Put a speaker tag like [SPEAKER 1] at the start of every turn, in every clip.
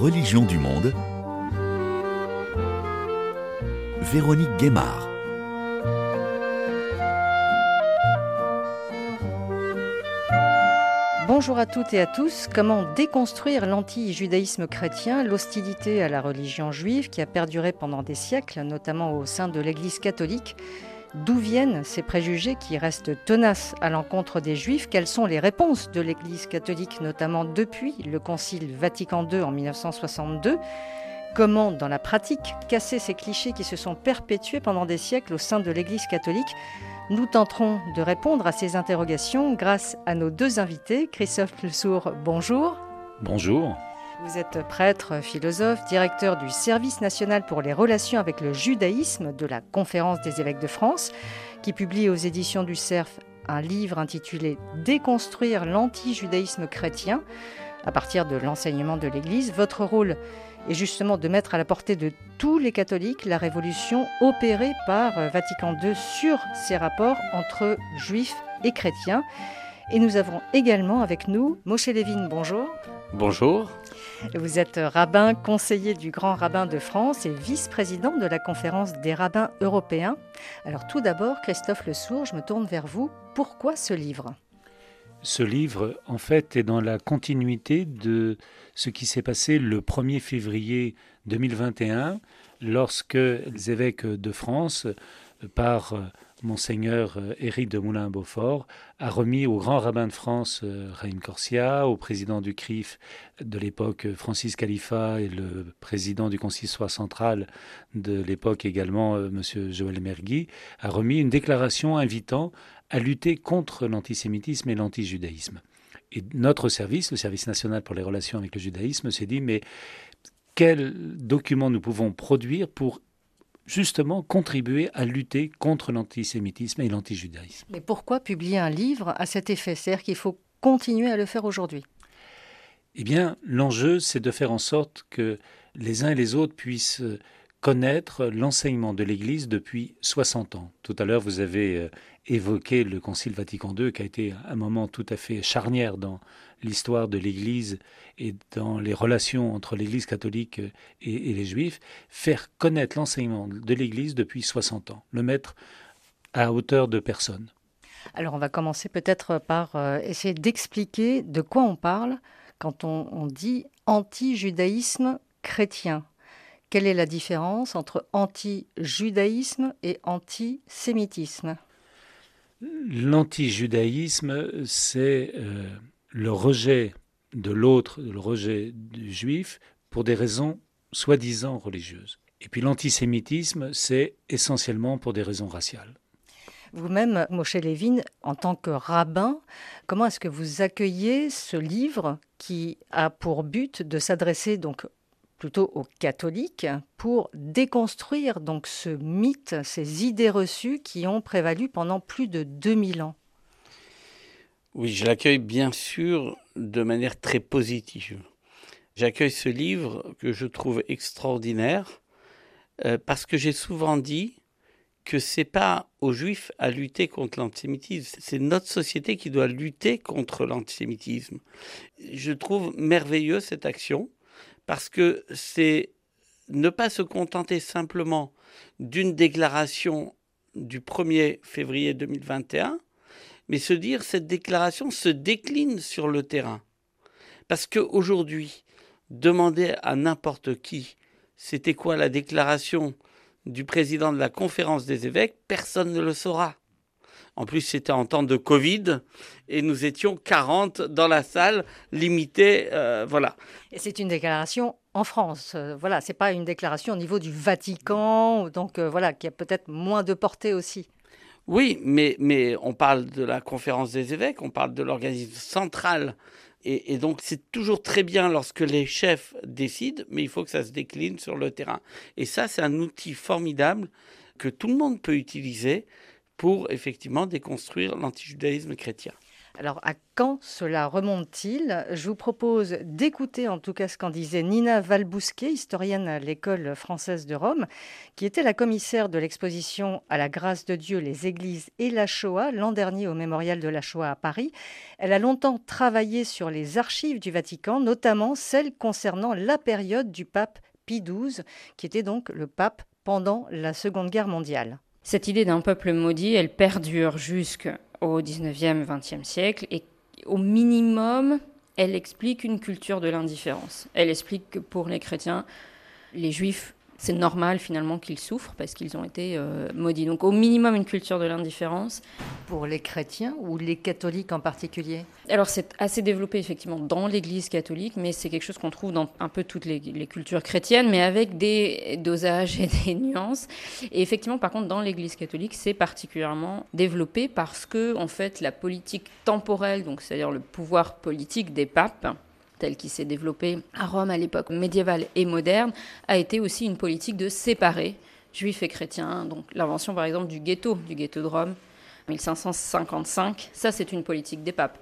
[SPEAKER 1] Religion du monde, Véronique Guémard.
[SPEAKER 2] Bonjour à toutes et à tous. Comment déconstruire l'anti-judaïsme chrétien, l'hostilité à la religion juive qui a perduré pendant des siècles, notamment au sein de l'Église catholique? D'où viennent ces préjugés qui restent tenaces à l'encontre des juifs? Quelles sont les réponses de l'Église catholique, notamment depuis le Concile Vatican II en 1962 Comment, dans la pratique, casser ces clichés qui se sont perpétués pendant des siècles au sein de l'Église catholique? Nous tenterons de répondre à ces interrogations grâce à nos deux invités. Christophe Lesourd, bonjour.
[SPEAKER 3] Bonjour.
[SPEAKER 2] Vous êtes prêtre, philosophe, directeur du Service national pour les relations avec le judaïsme de la Conférence des évêques de France, qui publie aux éditions du CERF un livre intitulé Déconstruire l'anti-judaïsme chrétien à partir de l'enseignement de l'Église. Votre rôle est justement de mettre à la portée de tous les catholiques la révolution opérée par Vatican II sur ces rapports entre juifs et chrétiens. Et nous avons également avec nous Moshe Levin, bonjour.
[SPEAKER 3] Bonjour.
[SPEAKER 2] Vous êtes rabbin conseiller du Grand Rabbin de France et vice-président de la conférence des rabbins européens. Alors tout d'abord, Christophe Le Sourd, je me tourne vers vous. Pourquoi ce livre?
[SPEAKER 3] Ce livre, en fait, est dans la continuité de ce qui s'est passé le 1er février 2021, lorsque les évêques de France, par Monseigneur euh, Éric de Moulin-Beaufort a remis au grand rabbin de France, euh, Raïm Corsia, au président du CRIF de l'époque, Francis Khalifa, et le président du consistoire central de l'époque également, euh, M. Joël Mergui, a remis une déclaration invitant à lutter contre l'antisémitisme et l'antijudaïsme. Et notre service, le service national pour les relations avec le judaïsme, s'est dit, mais quels documents nous pouvons produire pour justement contribuer à lutter contre l'antisémitisme et l'antijudaïsme.
[SPEAKER 2] Mais pourquoi publier un livre à cet effet C'est-à-dire qu'il faut continuer à le faire aujourd'hui?
[SPEAKER 3] Eh bien, l'enjeu, c'est de faire en sorte que les uns et les autres puissent connaître l'enseignement de l'Église depuis 60 ans. Tout à l'heure, vous avez euh, évoqué le Concile Vatican II, qui a été un moment tout à fait charnière dans l'histoire de l'Église et dans les relations entre l'Église catholique et, les Juifs, faire connaître l'enseignement de l'Église depuis 60 ans, le mettre à hauteur de personne.
[SPEAKER 2] Alors on va commencer peut-être par euh, essayer d'expliquer de quoi on parle quand on, on dit anti-judaïsme chrétien. Quelle est la différence entre anti-judaïsme et antisémitisme?
[SPEAKER 3] L'anti-judaïsme, c'est euh, le rejet de l'autre, le rejet du juif, pour des raisons soi-disant religieuses. Et puis l'antisémitisme, c'est essentiellement pour des raisons raciales.
[SPEAKER 2] Vous-même, Moshe Levin, en tant que rabbin, comment est-ce que vous accueillez ce livre qui a pour but de s'adresser donc plutôt aux catholiques pour déconstruire donc ce mythe, ces idées reçues qui ont prévalu pendant plus de 2000 ans
[SPEAKER 4] oui, je l'accueille bien sûr de manière très positive. J'accueille ce livre que je trouve extraordinaire euh, parce que j'ai souvent dit que c'est pas aux juifs à lutter contre l'antisémitisme, c'est notre société qui doit lutter contre l'antisémitisme. Je trouve merveilleux cette action parce que c'est ne pas se contenter simplement d'une déclaration du 1er février 2021, mais se dire cette déclaration se décline sur le terrain. Parce qu'aujourd'hui, demander à n'importe qui c'était quoi la déclaration du président de la conférence des évêques, personne ne le saura. En plus, c'était en temps de Covid et nous étions 40 dans la salle, limitée, euh, voilà.
[SPEAKER 2] Et c'est une déclaration en France. Euh, voilà, c'est pas une déclaration au niveau du Vatican, donc euh, voilà, qui a peut-être moins de portée aussi.
[SPEAKER 4] Oui, mais, mais on parle de la conférence des évêques, on parle de l'organisme central. Et, donc c'est toujours très bien lorsque les chefs décident, mais il faut que ça se décline sur le terrain. Et ça, c'est un outil formidable que tout le monde peut utiliser pour effectivement déconstruire l'antijudaïsme chrétien.
[SPEAKER 2] Alors, à quand cela remonte-t-il? Je vous propose d'écouter en tout cas ce qu'en disait Nina Valbousquet, historienne à l'école française de Rome, qui était la commissaire de l'exposition à la grâce de Dieu, les églises et la Shoah l'an dernier au mémorial de la Shoah à Paris. Elle a longtemps travaillé sur les archives du Vatican, notamment celles concernant la période du pape Pie XII, qui était donc le pape pendant la Seconde Guerre mondiale.
[SPEAKER 5] Cette idée d'un peuple maudit, elle perdure jusqu'au 19e, 20e siècle et au minimum, elle explique une culture de l'indifférence. Elle explique que pour les chrétiens, les juifs c'est normal finalement qu'ils souffrent parce qu'ils ont été euh, maudits. Donc au minimum une culture de l'indifférence.
[SPEAKER 2] Pour les chrétiens ou les catholiques en particulier?
[SPEAKER 5] Alors c'est assez développé effectivement dans l'Église catholique, mais c'est quelque chose qu'on trouve dans un peu toutes les, cultures chrétiennes, mais avec des dosages et des nuances. Et effectivement par contre dans l'Église catholique c'est particulièrement développé parce que en fait la politique temporelle, donc c'est-à-dire le pouvoir politique des papes, tel qui s'est développé à Rome à l'époque médiévale et moderne, a été aussi une politique de séparer juifs et chrétiens. Donc l'invention par exemple du ghetto, du ghetto de Rome, 1555, ça c'est une politique des papes.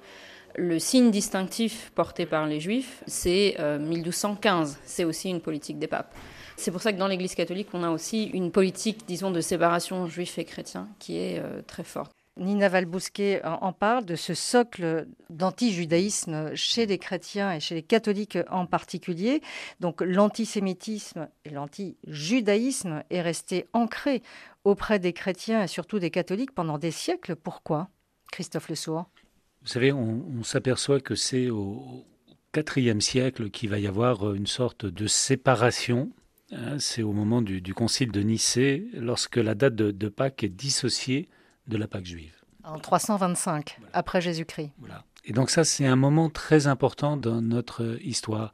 [SPEAKER 5] Le signe distinctif porté par les juifs, c'est 1215, euh, c'est aussi une politique des papes. C'est pour ça que dans l'Église catholique, on a aussi une politique, disons, de séparation juifs et chrétiens qui est euh, très forte.
[SPEAKER 2] Nina Valbousquet en parle de ce socle d'anti-judaïsme chez les chrétiens et chez les catholiques en particulier. Donc l'antisémitisme et l'anti-judaïsme est resté ancré auprès des chrétiens et surtout des catholiques pendant des siècles. Pourquoi Christophe Le Sourd
[SPEAKER 3] Vous savez, on, s'aperçoit que c'est au IVe siècle qu'il va y avoir une sorte de séparation hein. c'est au moment du, concile de Nicée, lorsque la date de Pâques est dissociée de la Pâque juive.
[SPEAKER 2] En 325, après Jésus-Christ.
[SPEAKER 3] Voilà. Et donc ça, c'est un moment très important dans notre histoire.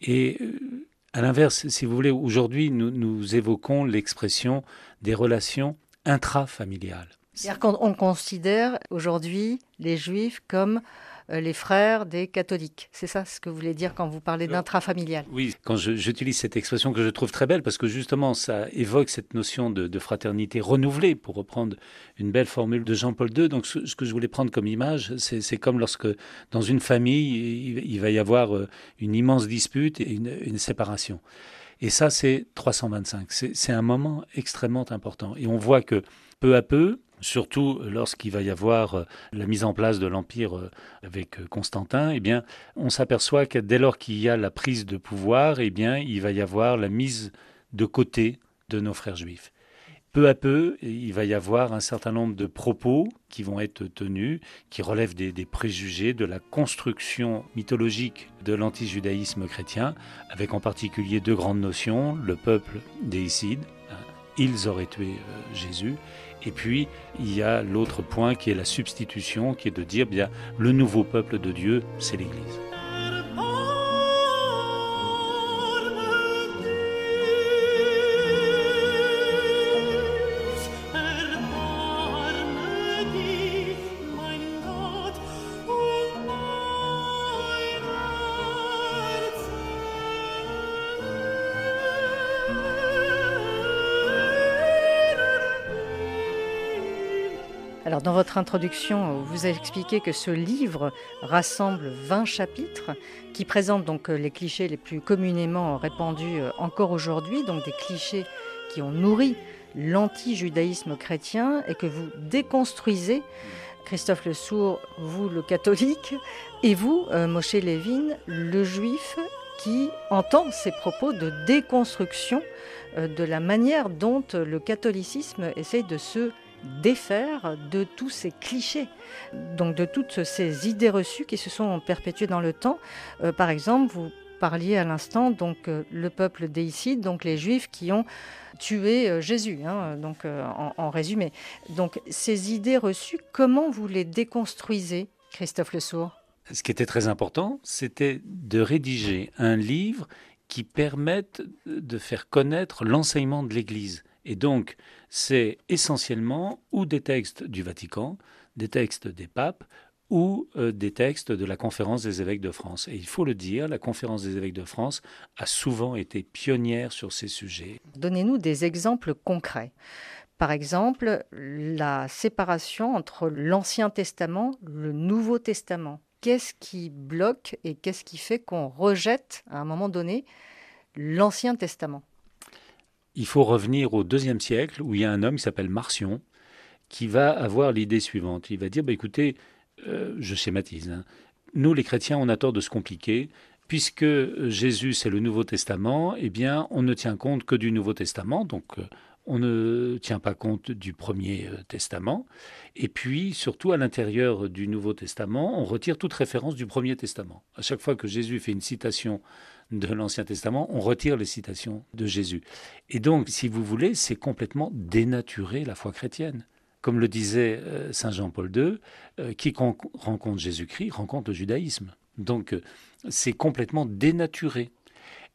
[SPEAKER 3] Et euh, à l'inverse, si vous voulez, aujourd'hui, nous, nous évoquons l'expression des relations intrafamiliales.
[SPEAKER 2] C'est-à-dire qu'on considère aujourd'hui les juifs comme les frères des catholiques. C'est ça ce que vous voulez dire quand vous parlez d'intrafamilial?
[SPEAKER 3] Oui, quand j'utilise cette expression que je trouve très belle, parce que justement, ça évoque cette notion de, fraternité renouvelée, pour reprendre une belle formule de Jean-Paul II. Donc, ce, que je voulais prendre comme image, c'est comme lorsque dans une famille, il, va y avoir euh, une immense dispute et une, une séparation. Et ça, c'est 325. C'est un moment extrêmement important. Et on voit que peu à peu, surtout lorsqu'il va y avoir euh, la mise en place de l'Empire euh, avec euh, Constantin, eh bien, on s'aperçoit que dès lors qu'il y a la prise de pouvoir, eh bien, il va y avoir la mise de côté de nos frères juifs. Peu à peu, il va y avoir un certain nombre de propos qui vont être tenus, qui relèvent des, préjugés de la construction mythologique de l'antijudaïsme chrétien, avec en particulier deux grandes notions, le peuple déicide, hein, ils auraient tué Jésus, et puis, il y a l'autre point qui est la substitution, qui est de dire, bien, le nouveau peuple de Dieu, c'est l'Église.
[SPEAKER 2] Dans votre introduction, vous avez expliqué que ce livre rassemble 20 chapitres qui présentent donc euh, les clichés les plus communément répandus euh, encore aujourd'hui, donc des clichés qui ont nourri l'anti-judaïsme chrétien et que vous déconstruisez. Christophe Le Sourd, vous le catholique, et vous, euh, Moshe Levin, le juif qui entend ces propos de déconstruction de la manière dont le catholicisme essaye de se défaire de tous ces clichés, donc de toutes ces idées reçues qui se sont perpétuées dans le temps. Euh, par exemple, vous parliez à l'instant donc euh, le peuple déicide, donc les Juifs qui ont tué euh, Jésus, hein, donc en, résumé. Donc ces idées reçues, comment vous les déconstruisez, Christophe Le Sourd?
[SPEAKER 3] Ce qui était très important, c'était de rédiger un livre qui permette de faire connaître l'enseignement de l'Église. Et donc, c'est essentiellement ou des textes du Vatican, des textes des papes, ou euh, des textes de la conférence des évêques de France. Et il faut le dire, la conférence des évêques de France a souvent été pionnière sur ces sujets.
[SPEAKER 2] Donnez-nous des exemples concrets. par exemple, la séparation entre l'Ancien Testament, le Nouveau Testament. Qu'est-ce qui bloque et qu'est-ce qui fait qu'on rejette à un moment donné l'Ancien Testament?
[SPEAKER 3] Il faut revenir au deuxième siècle où il y a un homme qui s'appelle Marcion qui va avoir l'idée suivante. Il va dire, bah, écoutez, euh, je schématise, hein. nous les chrétiens, on a tort de se compliquer. Puisque Jésus c'est le Nouveau Testament, eh bien, on ne tient compte que du Nouveau Testament, donc euh, on ne tient pas compte du Premier euh, Testament. Et puis, surtout, à l'intérieur du Nouveau Testament, on retire toute référence du Premier Testament. À chaque fois que Jésus fait une citation de l'Ancien Testament, on retire les citations de Jésus. Et donc, si vous voulez, c'est complètement dénaturer la foi chrétienne. Comme le disait euh, Saint Jean-Paul II, euh, quiconque rencontre Jésus-Christ rencontre le judaïsme. Donc, c'est complètement dénaturé.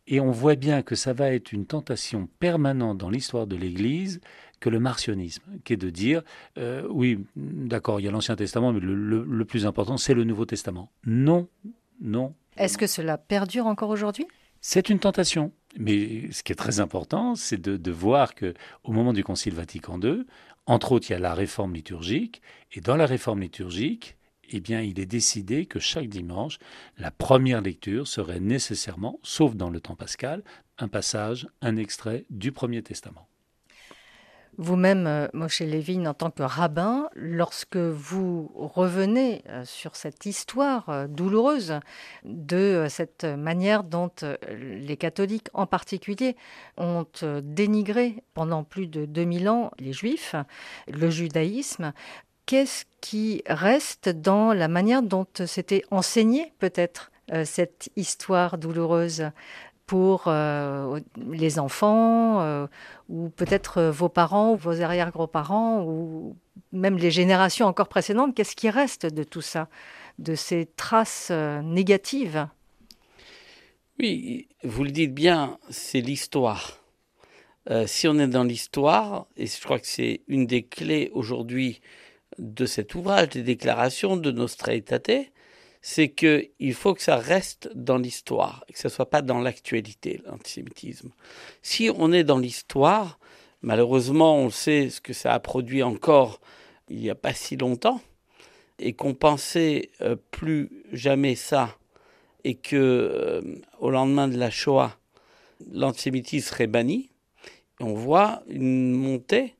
[SPEAKER 3] Et on voit bien que ça va être une tentation permanente dans l'histoire de l'Église que le martionnisme, qui est de dire, euh, oui, d'accord, il y a l'Ancien Testament, mais le, plus important, c'est le Nouveau Testament. Non, non.
[SPEAKER 2] Est-ce que cela perdure encore aujourd'hui?
[SPEAKER 3] C'est une tentation. Mais ce qui est très important, c'est de, voir que au moment du Concile Vatican II, entre autres, il y a la réforme liturgique, et dans la réforme liturgique, eh bien, il est décidé que chaque dimanche, la première lecture serait nécessairement, sauf dans le temps pascal, un passage, un extrait du Premier Testament.
[SPEAKER 2] Vous-même, euh, Moshe Levin, en tant que rabbin, lorsque vous revenez euh, sur cette histoire euh, douloureuse de cette manière dont les catholiques en particulier ont dénigré pendant plus de 2000 ans les juifs, le judaïsme, qu'est-ce qui reste dans la manière dont s'était enseignée peut-être cette histoire douloureuse? Pour euh, les enfants euh, ou peut-être vos parents ou vos arrière-grands-parents ou même les générations encore précédentes Qu'est-ce qui reste de tout ça, de ces traces négatives?
[SPEAKER 4] Oui, vous le dites bien, c'est l'histoire. si on est dans l'histoire, et je crois que c'est une des clés aujourd'hui de cet ouvrage, des déclarations de Nostra Aetate, c'est qu'il faut que ça reste dans l'histoire, que ça ne soit pas dans l'actualité, l'antisémitisme. Si on est dans l'histoire, malheureusement, on sait ce que ça a produit encore il n'y a pas si longtemps, et qu'on pensait euh, plus jamais ça, et que euh, au lendemain de la Shoah, l'antisémitisme serait banni, on voit une montée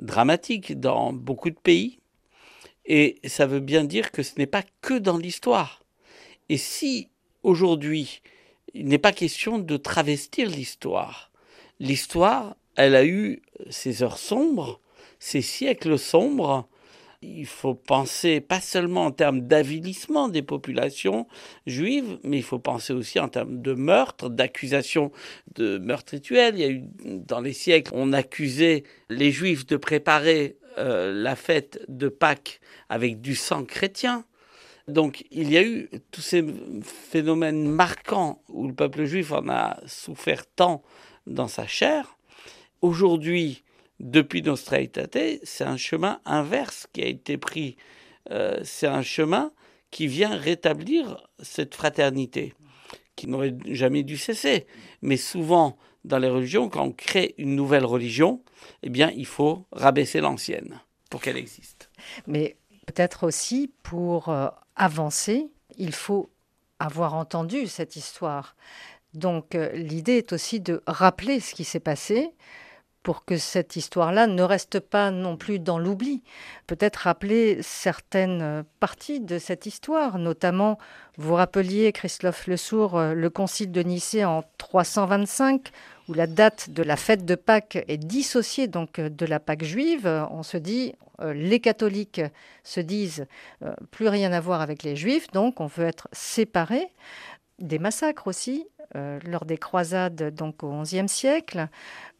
[SPEAKER 4] dramatique dans beaucoup de pays et ça veut bien dire que ce n'est pas que dans l'histoire. Et si aujourd'hui, il n'est pas question de travestir l'histoire, l'histoire, elle a eu ses heures sombres, ses siècles sombres, il faut penser pas seulement en termes d'avilissement des populations juives, mais il faut penser aussi en termes de meurtre, d'accusation de meurtre rituel. Il y a eu dans les siècles, on accusait les juifs de préparer euh, la fête de Pâques avec du sang chrétien. Donc il y a eu tous ces phénomènes marquants où le peuple juif en a souffert tant dans sa chair. Aujourd'hui, depuis Nostra Aetate, c'est un chemin inverse qui a été pris. Euh, c'est un chemin qui vient rétablir cette fraternité qui n'aurait jamais dû cesser. Mais souvent, dans les religions, quand on crée une nouvelle religion, eh bien, il faut rabaisser l'ancienne pour qu'elle existe.
[SPEAKER 2] Mais peut-être aussi pour euh, avancer, il faut avoir entendu cette histoire. Donc euh, l'idée est aussi de rappeler ce qui s'est passé, pour que cette histoire-là ne reste pas non plus dans l'oubli. Peut-être rappeler certaines parties de cette histoire, notamment, vous rappeliez, Christophe Le Sourd, le concile de Nicée en 325, où la date de la fête de Pâques est dissociée donc de la Pâque juive. On se dit, euh, les catholiques se disent euh, plus rien à voir avec les juifs, donc on veut être séparés. Des massacres aussi, euh, lors des croisades donc au XIe siècle.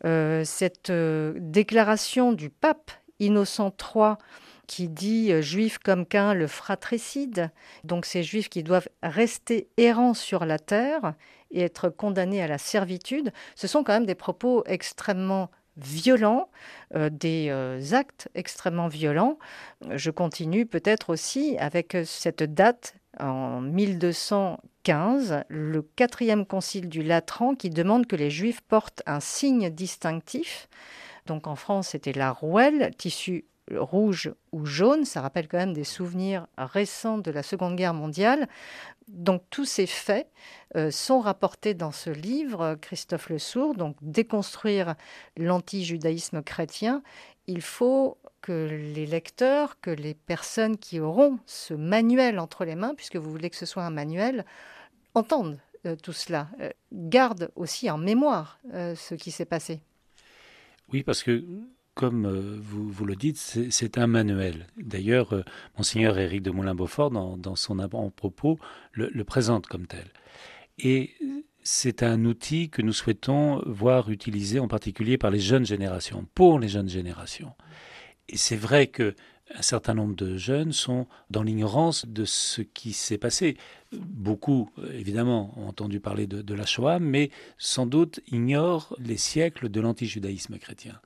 [SPEAKER 2] Euh, cette euh, déclaration du pape Innocent III qui dit juif comme qu'un le fratricide, donc ces juifs qui doivent rester errants sur la terre et être condamnés à la servitude, ce sont quand même des propos extrêmement violents, des actes extrêmement violents. Je continue peut-être aussi avec cette date en 1215, le quatrième concile du Latran qui demande que les Juifs portent un signe distinctif Donc en France, c'était la rouelle, tissu rouge ou jaune. Ça rappelle quand même des souvenirs récents de la Seconde Guerre mondiale. Donc tous ces faits euh, sont rapportés dans ce livre, Christophe Le Sourd, donc déconstruire l'anti-judaïsme chrétien. Il faut que les lecteurs, que les personnes qui auront ce manuel entre les mains, puisque vous voulez que ce soit un manuel, entendent euh, tout cela, euh, gardent aussi en mémoire ce qui s'est passé.
[SPEAKER 3] Oui, parce que comme euh, vous, vous, le dites, c'est un manuel. D'ailleurs, euh, monseigneur Éric de Moulin-Beaufort, dans, son le, le, présente comme tel. Et c'est un outil que nous souhaitons voir utilisé en particulier par les jeunes générations, pour les jeunes générations. Et c'est vrai que un certain nombre de jeunes sont dans l'ignorance de ce qui s'est passé. Beaucoup, évidemment, ont entendu parler de, la Shoah, mais sans doute ignorent les siècles de l'antijudaïsme chrétien.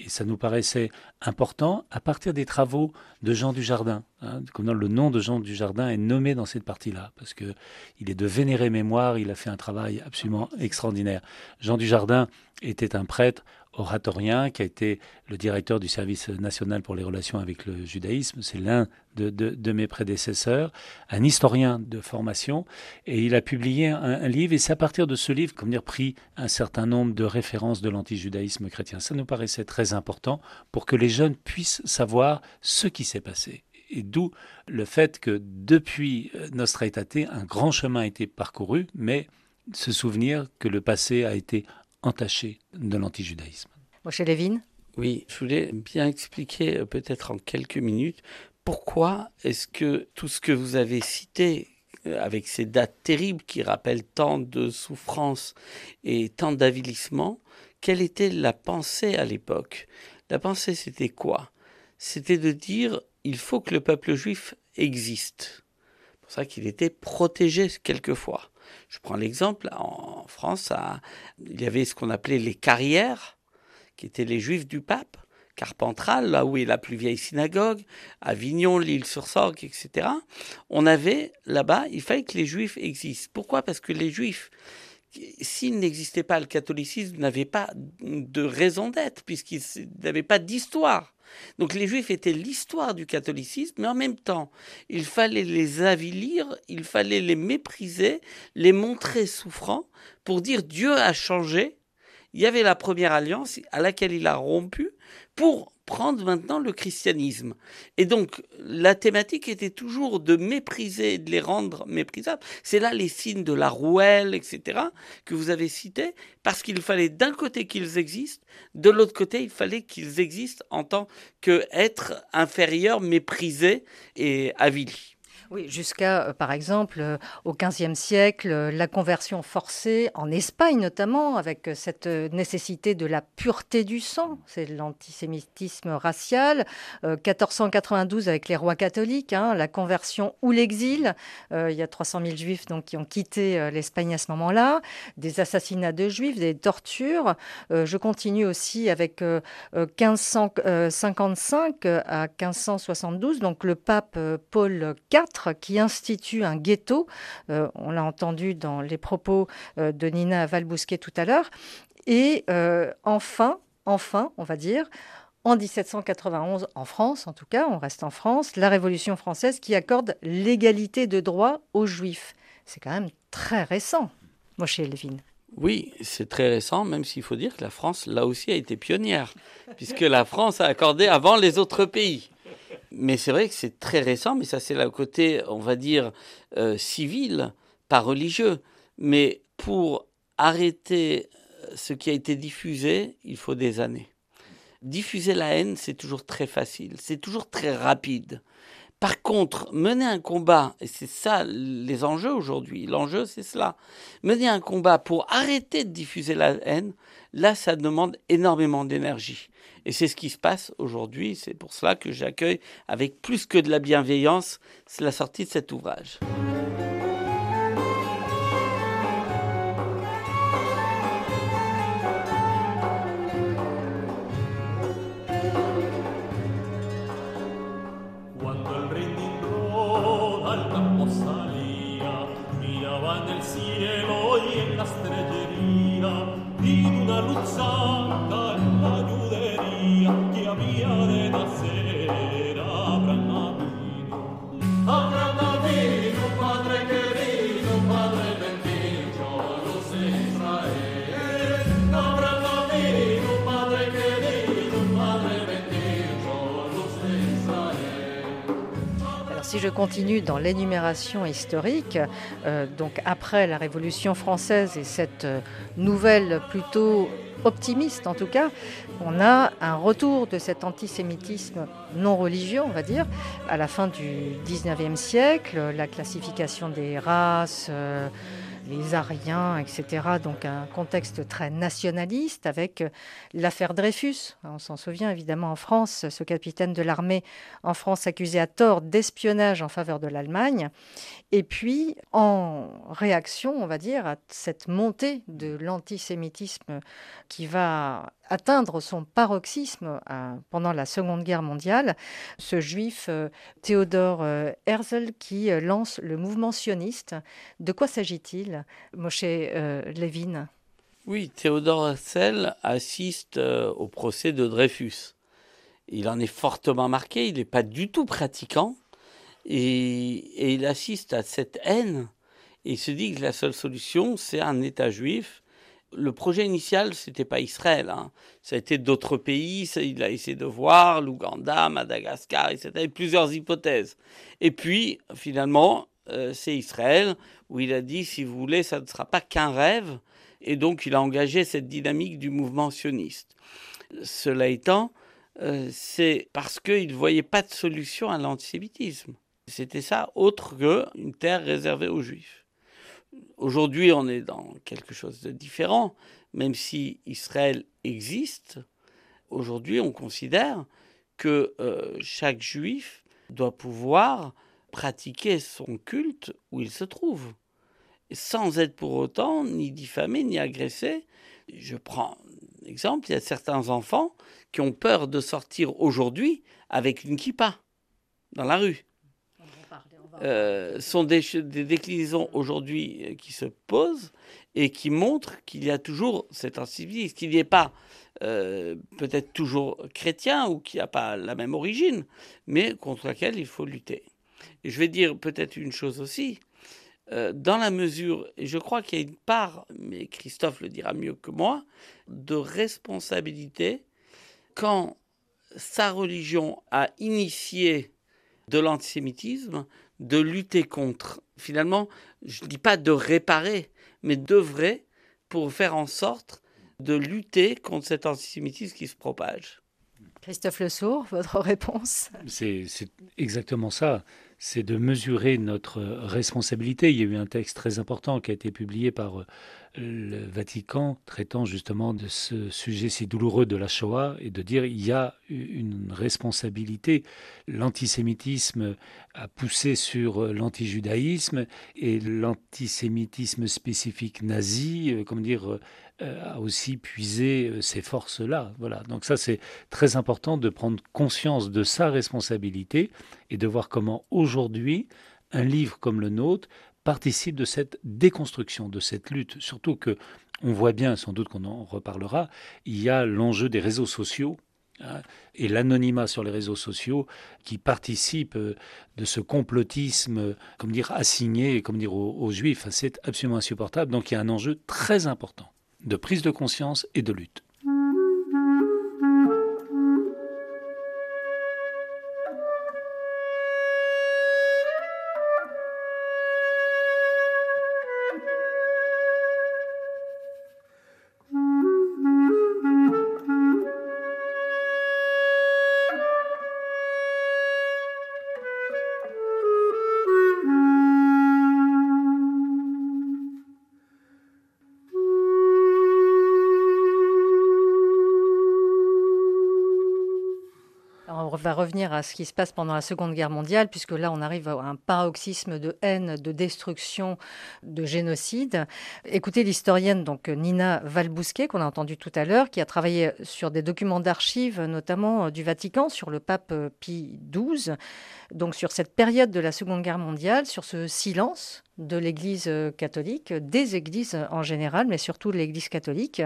[SPEAKER 3] Et ça nous paraissait important à partir des travaux de Jean Dujardin. Hein, comme le nom de Jean Dujardin est nommé dans cette partie-là, parce que il est de vénérée mémoire, il a fait un travail absolument extraordinaire. Jean Dujardin était un prêtre oratorien qui a été le directeur du service national pour les relations avec le judaïsme. C'est l'un de, mes prédécesseurs, un historien de formation, et il a publié un, livre, et c'est à partir de ce livre, comme dire, pris un certain nombre de références de l'antijudaïsme chrétien. Ça nous paraissait très important pour que les jeunes puissent savoir ce qui s'est passé. Et d'où le fait que depuis Nostra Aetate, un grand chemin a été parcouru, mais se souvenir que le passé a été entaché de l'antijudaïsme.
[SPEAKER 2] Moshe Levin
[SPEAKER 4] Oui, je voulais bien expliquer euh, peut-être en quelques minutes pourquoi est-ce que tout ce que vous avez cité euh, avec ces dates terribles qui rappellent tant de souffrances et tant d'avilissement, quelle était la pensée à l'époque? La pensée, c'était quoi? C'était de dire il faut que le peuple juif existe. C'est pour ça qu'il était protégé quelquefois. Je prends l'exemple, en France, il y avait ce qu'on appelait les carrières, qui étaient les juifs du pape. Carpentral, là où est la plus vieille synagogue, Avignon, l'île-sur-Sorgue, etc. On avait là-bas, il fallait que les juifs existent. Pourquoi? Parce que les juifs, s'il n'existait pas le catholicisme, n'avaient pas de raison d'être, puisqu'ils n'avaient pas d'histoire. Donc les juifs étaient l'histoire du catholicisme, mais en même temps, il fallait les avilir, il fallait les mépriser, les montrer souffrants, pour dire Dieu a changé. Il y avait la première alliance à laquelle il a rompu pour prendre maintenant le christianisme. Et donc, la thématique était toujours de mépriser, de les rendre méprisables. C'est là les signes de la rouelle, etc., que vous avez cités, parce qu'il fallait d'un côté qu'ils existent, de l'autre côté, il fallait qu'ils existent en tant qu'êtres inférieurs, méprisés et avilis.
[SPEAKER 2] Oui, jusqu'à, euh, par exemple, euh, au XVe siècle, euh, la conversion forcée, en Espagne notamment, avec cette nécessité de la pureté du sang, c'est l'antisémitisme racial. 1492 avec les rois catholiques, hein, la conversion ou l'exil. il y a 300 000 juifs donc, qui ont quitté l'Espagne à ce moment-là. Des assassinats de juifs, des tortures. je continue aussi avec 1555 à 1572, donc le pape Paul IV qui institue un ghetto. Euh, on l'a entendu dans les propos euh, de Nina Valbousquet tout à l'heure. Et euh, enfin, enfin, on va dire, en 1791, en France en tout cas, on reste en France, la Révolution française qui accorde l'égalité de droit aux Juifs. C'est quand même très récent, Moshe Levin.
[SPEAKER 4] Oui, c'est très récent, même s'il faut dire que la France, là aussi, a été pionnière, puisque la France a accordé avant les autres pays. Mais c'est vrai que c'est très récent, mais ça c'est le côté, on va dire, euh, civil, pas religieux. Mais pour arrêter euh, ce qui a été diffusé, il faut des années. Diffuser la haine, c'est toujours très facile, c'est toujours très rapide. Par contre, mener un combat, et c'est ça les enjeux aujourd'hui, l'enjeu c'est cela, mener un combat pour arrêter de diffuser la haine, là ça demande énormément d'énergie. Et c'est ce qui se passe aujourd'hui, c'est pour cela que j'accueille avec plus que de la bienveillance la sortie de cet ouvrage.
[SPEAKER 2] Je continue dans l'énumération historique, euh, donc après la Révolution française et cette euh, nouvelle plutôt optimiste en tout cas, on a un retour de cet antisémitisme non religieux, on va dire, à la fin du 19e siècle, la classification des races. Euh, les Ariens, etc. Donc un contexte très nationaliste avec euh, l'affaire Dreyfus. On s'en souvient évidemment en France, ce capitaine de l'armée en France accusé à tort d'espionnage en faveur de l'Allemagne. Et puis, en réaction, on va dire, à cette montée de l'antisémitisme qui va atteindre son paroxysme euh, pendant la Seconde Guerre mondiale, ce juif euh, Théodore euh, Herzl qui lance le mouvement sioniste. De quoi s'agit-il, Moshe Levin
[SPEAKER 4] Oui, Théodore Herzl assiste au procès de Dreyfus. Il en est fortement marqué, il n'est pas du tout pratiquant, et, il assiste à cette haine il se dit que la seule solution, c'est un État juif. Le projet initial, c'était pas Israël. Hein. Ça a été d'autres pays. il a essayé de voir l'Ouganda, Madagascar, etc. A plusieurs hypothèses. Et puis, finalement, euh, c'est Israël où il a dit, si vous voulez, ça ne sera pas qu'un rêve. Et donc, il a engagé cette dynamique du mouvement sioniste. Cela étant, euh, c'est parce qu'il ne voyait pas de solution à l'antisémitisme. C'était ça, autre qu'une terre réservée aux Juifs. Aujourd'hui, on est dans quelque chose de différent, même si Israël existe. Aujourd'hui, on considère que euh, chaque Juif doit pouvoir pratiquer son culte où il se trouve, sans être pour autant ni diffamé ni agressé. Je prends un exemple, il y a certains enfants qui ont peur de sortir aujourd'hui avec une kippa dans la rue euh, sont des, déclinaisons aujourd'hui euh, qui se posent et qui montrent qu'il y a toujours cet incivisme, qu'il n'y est pas euh, peut-être toujours chrétien ou qui n'a pas la même origine, mais contre laquelle il faut lutter. Je vais dire peut-être une chose aussi, dans la mesure, et je crois qu'il y a une part, mais Christophe le dira mieux que moi, de responsabilité quand sa religion a initié de l'antisémitisme, de lutter contre. Finalement, je ne dis pas de réparer, mais d'œuvrer pour faire en sorte de lutter contre cet antisémitisme qui se propage.
[SPEAKER 2] Christophe Le Sourd, votre réponse?
[SPEAKER 3] C'est exactement ça. C'est de mesurer notre responsabilité. Il y a eu un texte très important qui a été publié par le Vatican traitant justement de ce sujet si douloureux de la Shoah et de dire il y a une responsabilité. L'antisémitisme a poussé sur l'antijudaïsme et l'antisémitisme spécifique nazi, euh, comment dire, euh, a aussi puisé euh, ces forces-là. Voilà. Donc ça, c'est très important de prendre conscience de sa responsabilité et de voir comment aujourd'hui un livre comme le nôtre participe de cette déconstruction, de cette lutte. Surtout que on voit bien, sans doute qu'on en reparlera, il y a l'enjeu des réseaux sociaux hein, et l'anonymat sur les réseaux sociaux qui participe euh, de ce complotisme, comme dire, assigné, comme dire, aux, aux juifs. C'est absolument insupportable. Donc il y a un enjeu très important de prise de conscience et de lutte.
[SPEAKER 2] Revenir à ce qui se passe pendant la Seconde Guerre mondiale, puisque là, on arrive à un paroxysme de haine, de destruction, de génocide. Écoutez l'historienne donc Nina Valbousquet, qu'on a entendu tout à l'heure, qui a travaillé sur des documents d'archives, notamment euh, du Vatican, sur le pape euh, Pie XII, donc sur cette période de la Seconde Guerre mondiale, sur ce silence de l'Église euh, catholique, des églises en général, mais surtout de l'Église catholique,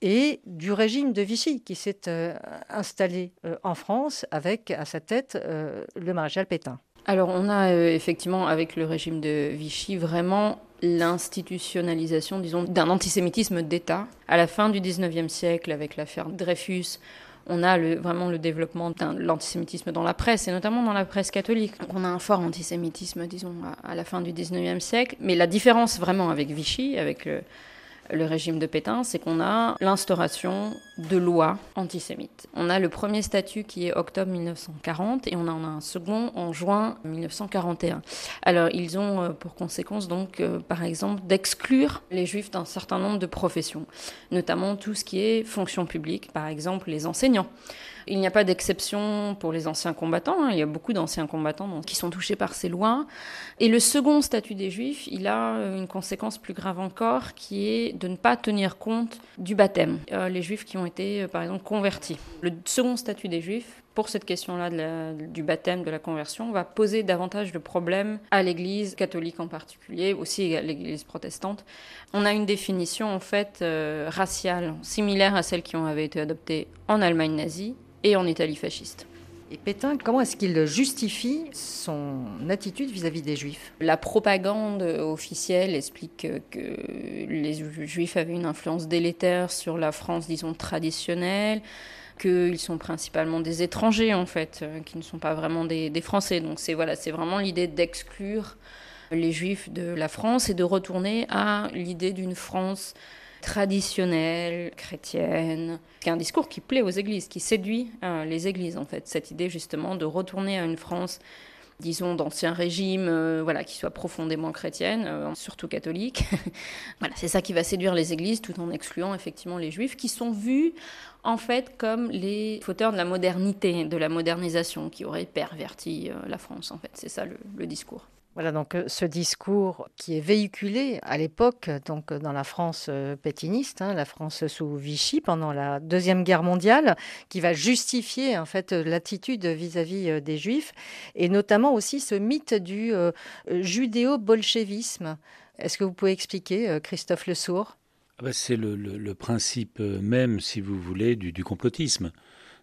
[SPEAKER 2] et du régime de Vichy qui s'est euh, installé euh, en France avec à sa tête le maréchal Pétain.
[SPEAKER 5] Alors on a effectivement avec le régime de Vichy vraiment l'institutionnalisation, disons, d'un antisémitisme d'État. À la fin du 19e siècle, avec l'affaire Dreyfus, on a vraiment le développement de l'antisémitisme dans la presse, et notamment dans la presse catholique. On a un fort antisémitisme, disons, à, la fin du 19e siècle. Mais la différence vraiment avec Vichy, avec le, le régime de Pétain, c'est qu'on a l'instauration de lois antisémites. On a le premier statut qui est octobre 1940 et on en a un second en juin 1941. Alors ils ont euh, pour conséquence donc euh, par exemple d'exclure les juifs d'un certain nombre de professions, notamment tout ce qui est fonction publique, par exemple les enseignants. Il n'y a pas d'exception pour les anciens combattants. Hein. Il y a beaucoup d'anciens combattants qui sont touchés par ces lois. Et le second statut des Juifs, il a une conséquence plus grave encore, qui est de ne pas tenir compte du baptême. Euh, les Juifs qui ont été, euh, par exemple, convertis. Le second statut des Juifs, pour cette question-là du baptême, de la conversion, va poser davantage de problèmes à l'Église catholique en particulier, aussi à l'Église protestante. On a une définition en fait euh, raciale similaire à celle qui avait été adoptée en Allemagne nazie et en Italie fasciste.
[SPEAKER 2] Et Pétain, comment est-ce qu'il justifie son attitude vis-à-vis des Juifs?
[SPEAKER 5] La propagande officielle explique que les Juifs avaient une influence délétère sur la France, disons, traditionnelle, qu'ils sont principalement des étrangers, en fait, qui ne sont pas vraiment des, des Français. Donc c'est voilà, c'est vraiment l'idée d'exclure les Juifs de la France et de retourner à l'idée d'une France traditionnelle, chrétienne. C'est un discours qui plaît aux églises, qui séduit euh, les églises en fait. Cette idée justement de retourner à une France disons, d'ancien régime, euh, voilà, qui soit profondément chrétienne, euh, surtout catholique. voilà, c'est ça qui va séduire les églises, tout en excluant effectivement les juifs, qui sont vus en fait comme les fauteurs de la modernité, de la modernisation, qui auraient perverti la France, en fait. C'est ça le discours.
[SPEAKER 2] Voilà donc euh, ce discours qui est véhiculé à l'époque, donc dans la France euh, pétiniste, hein, la France sous Vichy pendant la deuxième guerre mondiale, qui va justifier en fait l'attitude vis-à-vis euh, des Juifs, et notamment aussi ce mythe du judéo-bolchevisme. Est-ce que vous pouvez expliquer, Christophe Le Sourd
[SPEAKER 3] ah ben, C'est le, principe même, si vous voulez, du complotisme.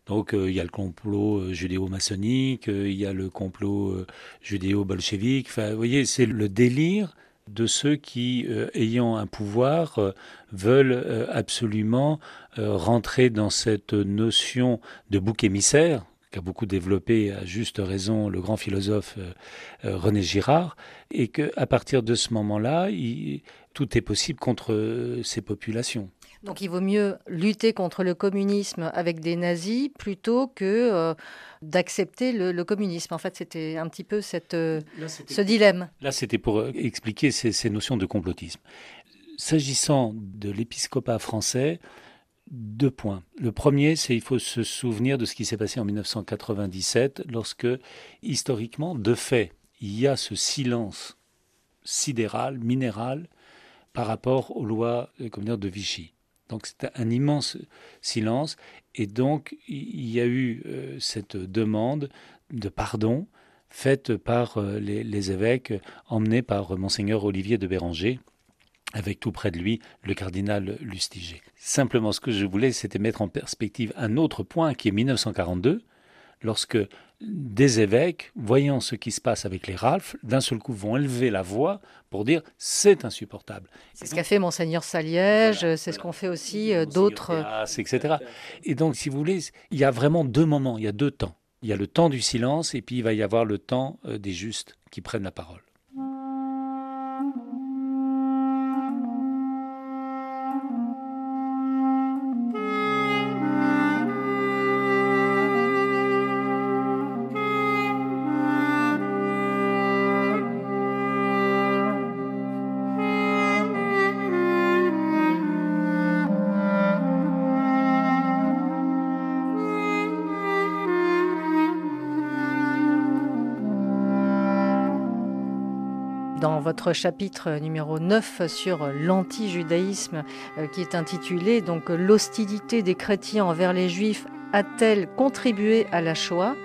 [SPEAKER 3] Donc euh, il y a le complot euh, judéo-maçonnique, euh, il y a le complot judéo-bolchevique. Vous voyez, c'est le délire de ceux qui, ayant un pouvoir, veulent absolument rentrer dans cette notion de bouc émissaire qu'a beaucoup développé à juste raison le grand philosophe René Girard, et qu'à partir de ce moment-là, tout est possible contre ces populations.
[SPEAKER 2] Donc il vaut mieux lutter contre le communisme avec des nazis plutôt que euh, d'accepter le, communisme. En fait, c'était un petit peu cette, euh, ce dilemme.
[SPEAKER 3] Là, c'était pour euh, expliquer ces, notions de complotisme. S'agissant de l'épiscopat français, deux points. Le premier, c'est qu'il faut se souvenir de ce qui s'est passé en 1997, lorsque, historiquement, de fait, il y a ce silence sidéral, minéral, par rapport aux lois de Vichy. Donc c'était un immense silence. Et donc il y a eu euh, cette demande de pardon faite par euh, les, évêques, emmenés par monseigneur Olivier de Béranger, avec tout près de lui le cardinal Lustiger. Simplement ce que je voulais, c'était mettre en perspective un autre point qui est 1942, lorsque des évêques, voyant ce qui se passe avec les Ralphes, d'un seul coup vont élever la voix pour dire c'est insupportable.
[SPEAKER 2] C'est ce qu'a fait monseigneur Saliège, c'est ce qu'ont fait aussi euh, d'autres,
[SPEAKER 3] etc. Et donc, si vous voulez, il y a vraiment deux moments, il y a deux temps. Il y a le temps du silence et puis il va y avoir le temps euh, des justes qui prennent la parole.
[SPEAKER 2] Votre chapitre numéro 9 sur l'anti-judaïsme euh, qui est intitulé donc l'hostilité des chrétiens envers les juifs a-t-elle contribué à la Shoah?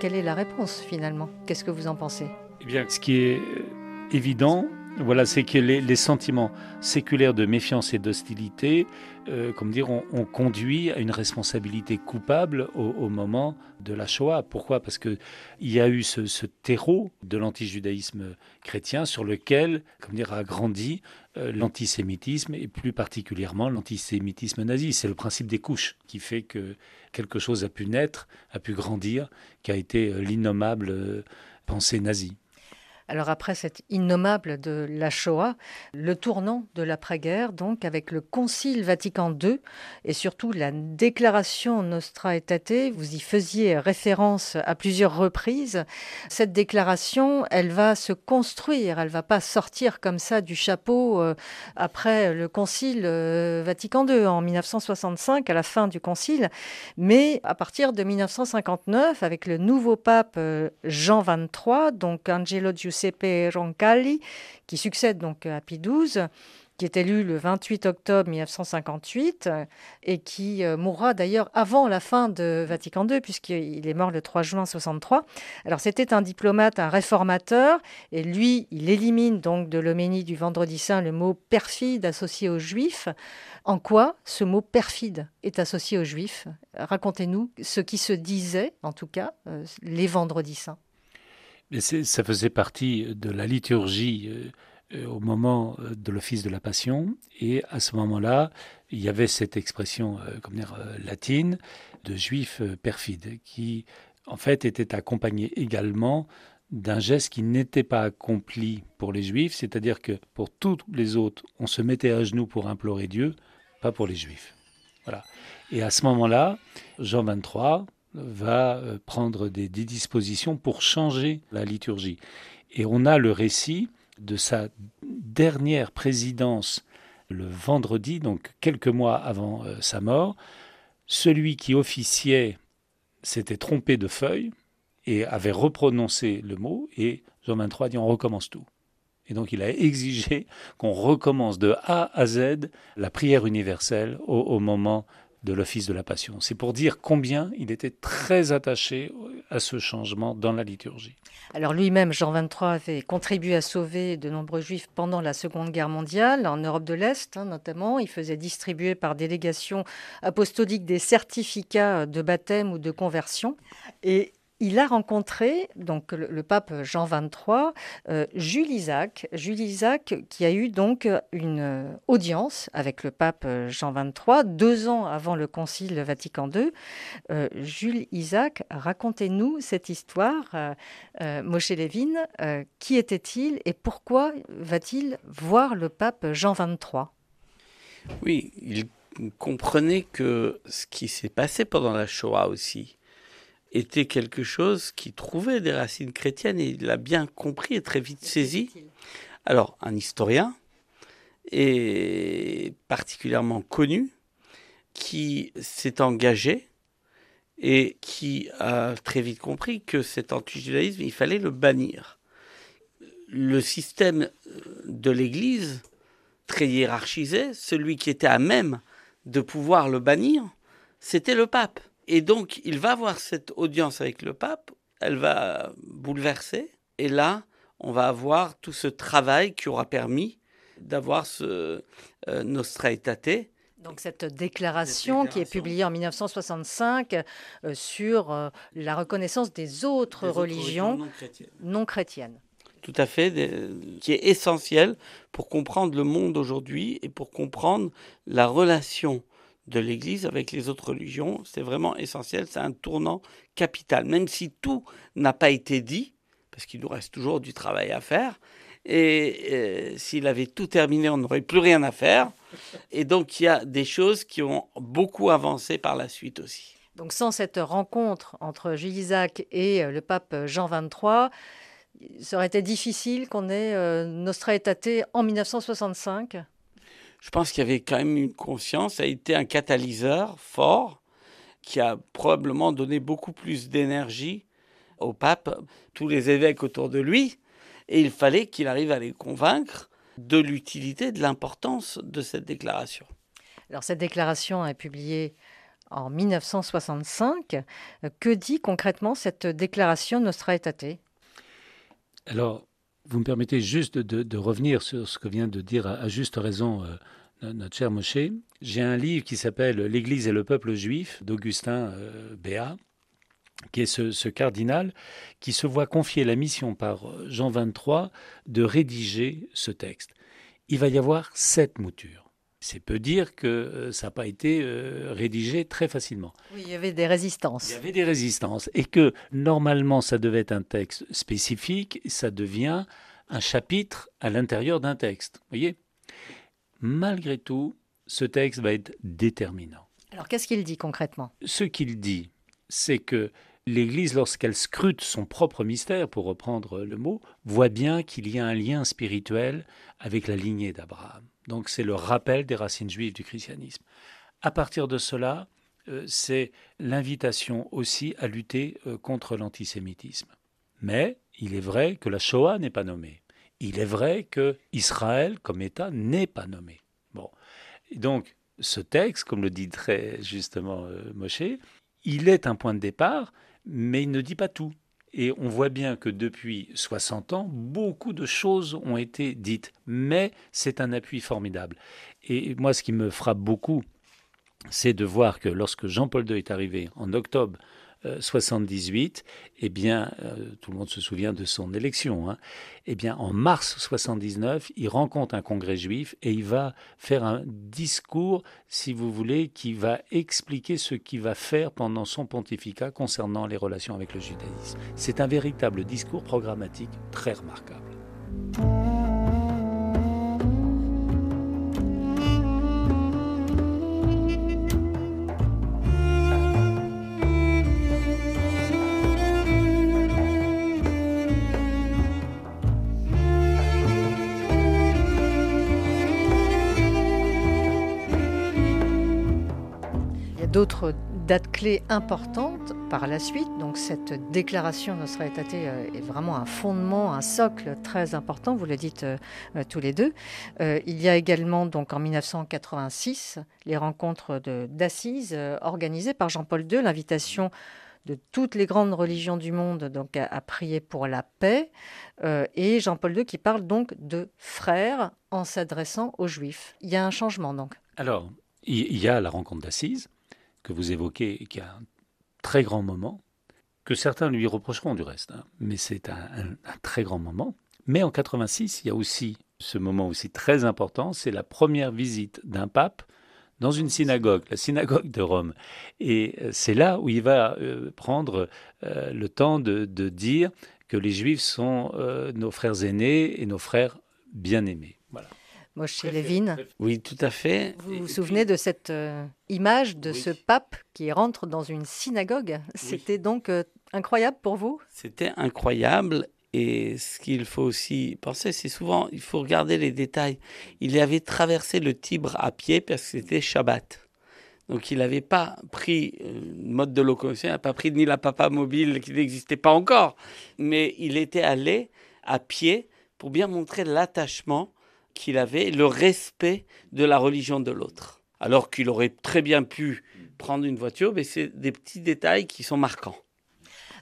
[SPEAKER 2] Quelle est la réponse finalement? Qu'est-ce que vous en pensez?
[SPEAKER 3] Eh bien, ce qui est évident, Voilà, c'est que les, sentiments séculaires de méfiance et d'hostilité, euh, dire, ont, conduit à une responsabilité coupable au, moment de la Shoah. Pourquoi? Parce qu'il y a eu ce, terreau de l'antijudaïsme chrétien sur lequel, a grandi euh, l'antisémitisme et plus particulièrement l'antisémitisme nazi. C'est le principe des couches qui fait que quelque chose a pu naître, a pu grandir, qui a été euh, l'innommable pensée nazie.
[SPEAKER 2] Alors après cette innommable de la Shoah, le tournant de l'après-guerre, donc avec le Concile Vatican II et surtout la déclaration Nostra Aetate, vous y faisiez référence à plusieurs reprises. Cette déclaration, elle va se construire, elle va pas sortir comme ça du chapeau euh, après le Concile euh, Vatican II en 1965, à la fin du Concile, mais à partir de 1959 avec le nouveau pape euh, Jean XXIII, donc Angelo Giuseppe Giuseppe Roncalli, qui succède donc à Pie XII, qui est élu le 28 octobre 1958 et qui euh, mourra d'ailleurs avant la fin de Vatican II, puisqu'il est mort le 3 juin 63. Alors c'était un diplomate, un réformateur, et lui, il élimine donc de l'homénie du Vendredi Saint le mot perfide associé aux Juifs. En quoi ce mot perfide est associé aux Juifs? Racontez-nous ce qui se disait, en tout cas, euh, les Vendredis Saints
[SPEAKER 3] ça faisait partie de la liturgie euh, euh, au moment euh, de l'office de la Passion. Et à ce moment-là, il y avait cette expression comme dire, latine de juifs perfides qui, en fait, était accompagnée également d'un geste qui n'était pas accompli pour les juifs, c'est-à-dire que pour tous les autres, on se mettait à genoux pour implorer Dieu, pas pour les juifs. Voilà. Et à ce moment-là, Jean 23, va euh, prendre des, dispositions pour changer la liturgie. Et on a le récit de sa dernière présidence le vendredi, donc quelques mois avant euh, sa mort. Celui qui officiait s'était trompé de feuille et avait reprononcé le mot, et Jean 23 dit on recommence tout. Et donc il a exigé qu'on recommence de A à Z la prière universelle au moment de l'office de la Passion. C'est pour dire combien il était très attaché à ce changement dans la liturgie.
[SPEAKER 2] Alors lui-même, Jean XXIII, avait contribué à sauver de nombreux juifs pendant la Seconde Guerre mondiale, en Europe de l'Est hein, notamment. Il faisait distribuer par délégation apostolique des certificats de baptême ou de conversion. Et il a rencontré donc le, pape Jean XXIII, euh, Jules Isaac, Jules Isaac qui a eu donc une audience avec le pape Jean XXIII deux ans avant le Concile Vatican II. Euh, Jules Isaac, racontez-nous cette histoire, euh, Moshe Levin. qui était-il et pourquoi va-t-il voir le pape Jean XXIII
[SPEAKER 4] Oui, il comprenait que ce qui s'est passé pendant la Shoah aussi, était quelque chose qui trouvait des racines chrétiennes et il l'a bien compris et très vite saisi. Alors, un historien, et particulièrement connu, qui s'est engagé et qui a très vite compris que cet antijudaïsme, il fallait le bannir. Le système de l'Église, très hiérarchisé, celui qui était à même de pouvoir le bannir, c'était le pape. Et donc, il va avoir cette audience avec le pape, elle va bouleverser, et là, on va avoir tout ce travail qui aura permis d'avoir ce euh, Nostra Aetate.
[SPEAKER 2] Donc cette déclaration, qui est publiée en 1965 euh, sur euh, la reconnaissance des autres, religions, non chrétiennes.
[SPEAKER 4] Tout à fait, qui est essentielle pour comprendre le monde aujourd'hui et pour comprendre la relation de l'Église avec les autres religions. C'est vraiment essentiel, c'est un tournant capital, même si tout n'a pas été dit, parce qu'il nous reste toujours du travail à faire. Et s'il avait tout terminé, on n'aurait plus rien à faire. Et donc il y a des choses qui ont beaucoup avancé par la suite aussi.
[SPEAKER 2] Donc sans cette rencontre entre Jules Isaac et euh, le pape Jean XXIII, ça aurait été difficile qu'on ait euh, Nostra Aetate en 1965
[SPEAKER 4] je pense qu'il y avait quand même une conscience, ça a été un catalyseur fort qui a probablement donné beaucoup plus d'énergie au pape, tous les évêques autour de lui, et il fallait qu'il arrive à les convaincre de l'utilité, de l'importance de cette déclaration.
[SPEAKER 2] Alors cette déclaration est publiée en 1965. Que dit concrètement cette déclaration Nostra Aetate?
[SPEAKER 3] Alors, Vous me permettez juste de, revenir sur ce que vient de dire à, juste raison euh, notre cher Moshe. J'ai un livre qui s'appelle L'Église et le peuple juif d'Augustin euh, Béat, qui est ce, cardinal qui se voit confier la mission par Jean 23 de rédiger ce texte. Il va y avoir sept moutures. C'est peu dire que euh, ça n'a pas été euh, rédigé très facilement.
[SPEAKER 2] Oui, il y avait des résistances.
[SPEAKER 3] Il y avait des résistances. Et que normalement, ça devait être un texte spécifique, ça devient un chapitre à l'intérieur d'un texte. Vous voyez? Malgré tout, ce texte va être déterminant.
[SPEAKER 2] Alors qu'est-ce qu'il dit concrètement?
[SPEAKER 3] Ce qu'il dit, c'est que l'Église, lorsqu'elle scrute son propre mystère, pour reprendre le mot, voit bien qu'il y a un lien spirituel avec la lignée d'Abraham. Donc c'est le rappel des racines juives du christianisme. À partir de cela, euh, c'est l'invitation aussi à lutter euh, contre l'antisémitisme. Mais il est vrai que la Shoah n'est pas nommée. Il est vrai que Israël comme État n'est pas nommé. Bon. donc ce texte, comme le dit très justement euh, Moshe, il est un point de départ, mais il ne dit pas tout. Et on voit bien que depuis 60 ans, beaucoup de choses ont été dites, mais c'est un appui formidable. Et moi, ce qui me frappe beaucoup, c'est de voir que lorsque Jean-Paul II est arrivé en octobre 78, eh bien, euh, tout le monde se souvient de son élection. Hein, eh bien, en mars 79, il rencontre un congrès juif et il va faire un discours, si vous voulez, qui va expliquer ce qu'il va faire pendant son pontificat concernant les relations avec le judaïsme. C'est un véritable discours programmatique très remarquable.
[SPEAKER 2] D'autres dates clés importantes par la suite. Donc cette déclaration Nostra Aetate euh, est vraiment un fondement, un socle très important, vous le dites euh, euh, tous les deux. il y a également donc en 1986 les rencontres d'Assise organisées par Jean-Paul II, l'invitation de toutes les grandes religions du monde donc à, prier pour la paix et Jean-Paul II qui parle donc de frères en s'adressant aux juifs. Il y a un changement donc.
[SPEAKER 3] Alors, il y a la rencontre d'Assise que vous évoquez, qui a un très grand moment, que certains lui reprocheront du reste, hein. mais c'est un, très grand moment. Mais en 86, il y a aussi ce moment aussi très important, c'est la première visite d'un pape dans une synagogue, la synagogue de Rome. Et euh, c'est là où il va euh, prendre euh, le temps de, dire que les Juifs sont nos frères aînés et nos frères bien-aimés.
[SPEAKER 2] Moshe Levin.
[SPEAKER 4] Oui, tout à fait.
[SPEAKER 2] Vous vous souvenez de cette euh, image de ce pape qui rentre dans une synagogue? C'était donc euh, incroyable pour vous?
[SPEAKER 4] C'était incroyable. Et ce qu'il faut aussi penser, c'est souvent, il faut regarder les détails. Il avait traversé le Tibre à pied parce que c'était Shabbat. Donc il n'avait pas pris euh, mode de locomotion, il n'a pas pris ni la papa mobile qui n'existait pas encore, mais il était allé à pied pour bien montrer l'attachement qu'il avait le respect de la religion de l'autre. Alors qu'il aurait très bien pu prendre une voiture, mais c'est des petits détails qui sont marquants.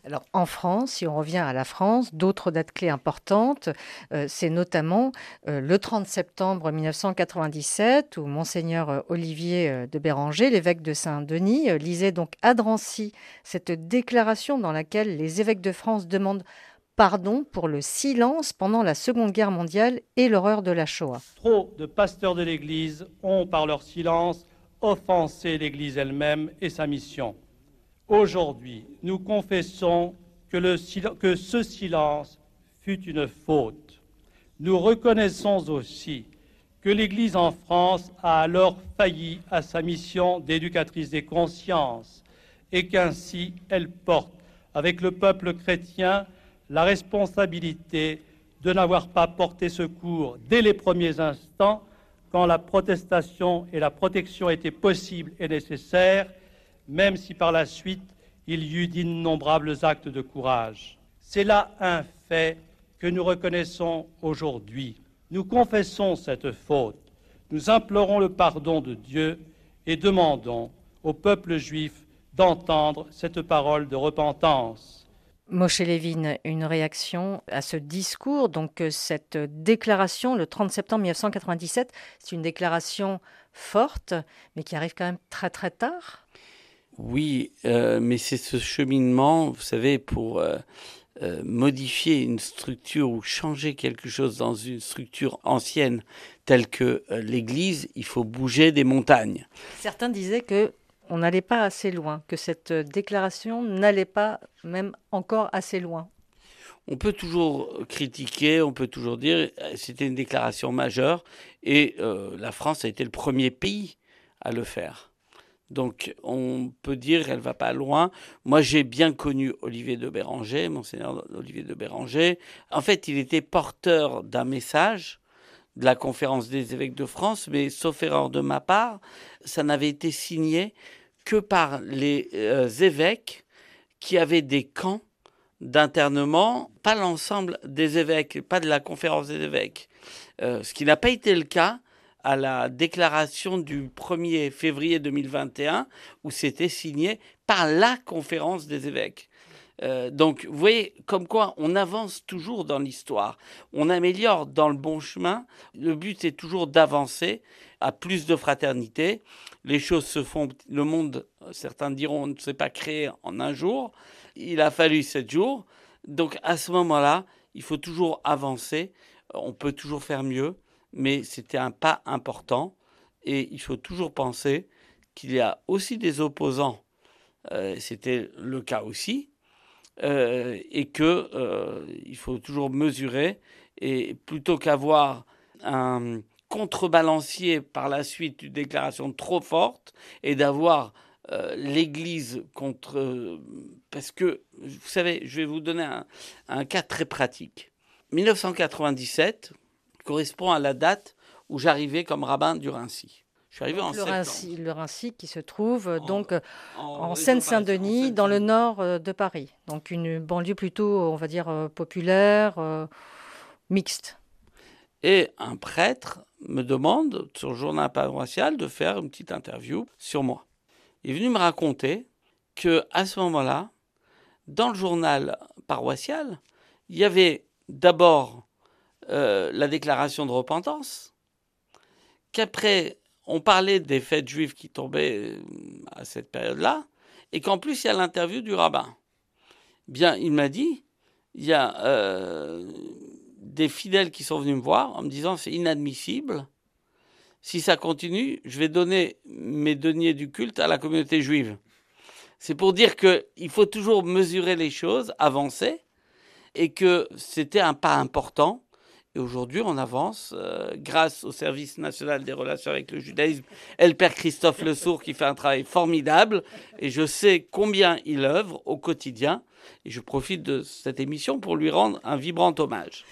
[SPEAKER 2] Alors en France, si on revient à la France, d'autres dates clés importantes, euh, c'est notamment euh, le 30 septembre 1997 où monseigneur euh, Olivier de Béranger, l'évêque de Saint-Denis, lisait donc à Drancy cette déclaration dans laquelle les évêques de France demandent pardon pour le silence pendant la Seconde Guerre mondiale et l'horreur de la Shoah.
[SPEAKER 6] Trop de pasteurs de l'Église ont, par leur silence, offensé l'Église elle-même et sa mission. Aujourd'hui, nous confessons que, ce silence fut une faute. Nous reconnaissons aussi que l'Église en France a alors failli à sa mission d'éducatrice des consciences et qu'ainsi elle porte, avec le peuple chrétien, la responsabilité de n'avoir pas porté secours dès les premiers instants quand la protestation et la protection étaient possibles et nécessaires, même si par la suite il y eut d'innombrables actes de courage. C'est là un fait que nous reconnaissons aujourd'hui. Nous confessons cette faute, nous implorons le pardon de Dieu et demandons au peuple juif d'entendre cette parole de repentance.
[SPEAKER 2] Moshe Levin, une réaction à ce discours, donc euh, cette déclaration le 30 septembre 1997, c'est une déclaration forte, mais qui arrive quand même très très tard.
[SPEAKER 4] Oui, euh, mais c'est ce cheminement, vous savez, pour euh, modifier une structure ou changer quelque chose dans une structure ancienne telle que l'Église, il faut bouger des montagnes.
[SPEAKER 2] Certains disaient que on n'allait pas assez loin, que cette déclaration n'allait pas même encore assez loin.
[SPEAKER 4] On peut toujours critiquer, on peut toujours dire euh, c'était une déclaration majeure et euh, la France a été le premier pays à le faire. Donc on peut dire qu'elle va pas loin. Moi j'ai bien connu Olivier de Béranger, monseigneur Olivier de Béranger. En fait, il était porteur d'un message de la conférence des évêques de France, mais sauf erreur de ma part, ça n'avait été signé que par les euh, évêques qui avaient des camps d'internement, pas l'ensemble des évêques, pas de la conférence des évêques. Euh, ce qui n'a pas été le cas à la déclaration du 1er février 2021, où c'était signé par la conférence des évêques. Euh, donc, vous voyez, comme quoi on avance toujours dans l'histoire, on améliore dans le bon chemin. Le but est toujours d'avancer à plus de fraternité. Les choses se font, le monde, certains diront, ne s'est pas créé en un jour. Il a fallu sept jours. Donc, à ce moment-là, il faut toujours avancer. On peut toujours faire mieux, mais c'était un pas important. Et il faut toujours penser qu'il y a aussi des opposants. Euh, c'était le cas aussi euh, et que euh, il faut toujours mesurer et plutôt qu'avoir un contrebalancier par la suite d'une déclaration trop forte et d'avoir euh, l'Église contre parce que vous savez je vais vous donner un, un cas très pratique. 1997 correspond à la date où j'arrivais comme rabbin du Rincy je suis arrivé en
[SPEAKER 2] le Rincy, le Rincy qui se trouve euh, donc en, Seine-Saint-Denis, dans le nord euh, de Paris. Donc une banlieue plutôt, on va dire, euh, populaire, mixte.
[SPEAKER 4] Et un prêtre me demande, sur le journal paroissial, de faire une petite interview sur moi. Il est venu me raconter que à ce moment-là, dans le journal paroissial, il y avait d'abord la déclaration de repentance, qu'après on parlait des fêtes juives qui tombaient euh, à cette période-là, et qu'en plus il y a l'interview du rabbin. Bien, il m'a dit, il y a euh, des fidèles qui sont venus me voir en me disant c'est inadmissible. Si ça continue, je vais donner mes deniers du culte à la communauté juive. C'est pour dire qu'il faut toujours mesurer les choses, avancer, et que c'était un pas important et aujourd'hui, on avance euh, grâce au service national des relations avec le judaïsme père Christophe Le Sourd qui fait un travail formidable. Et je sais combien il œuvre au quotidien. Et je profite de cette émission pour lui rendre un vibrant hommage.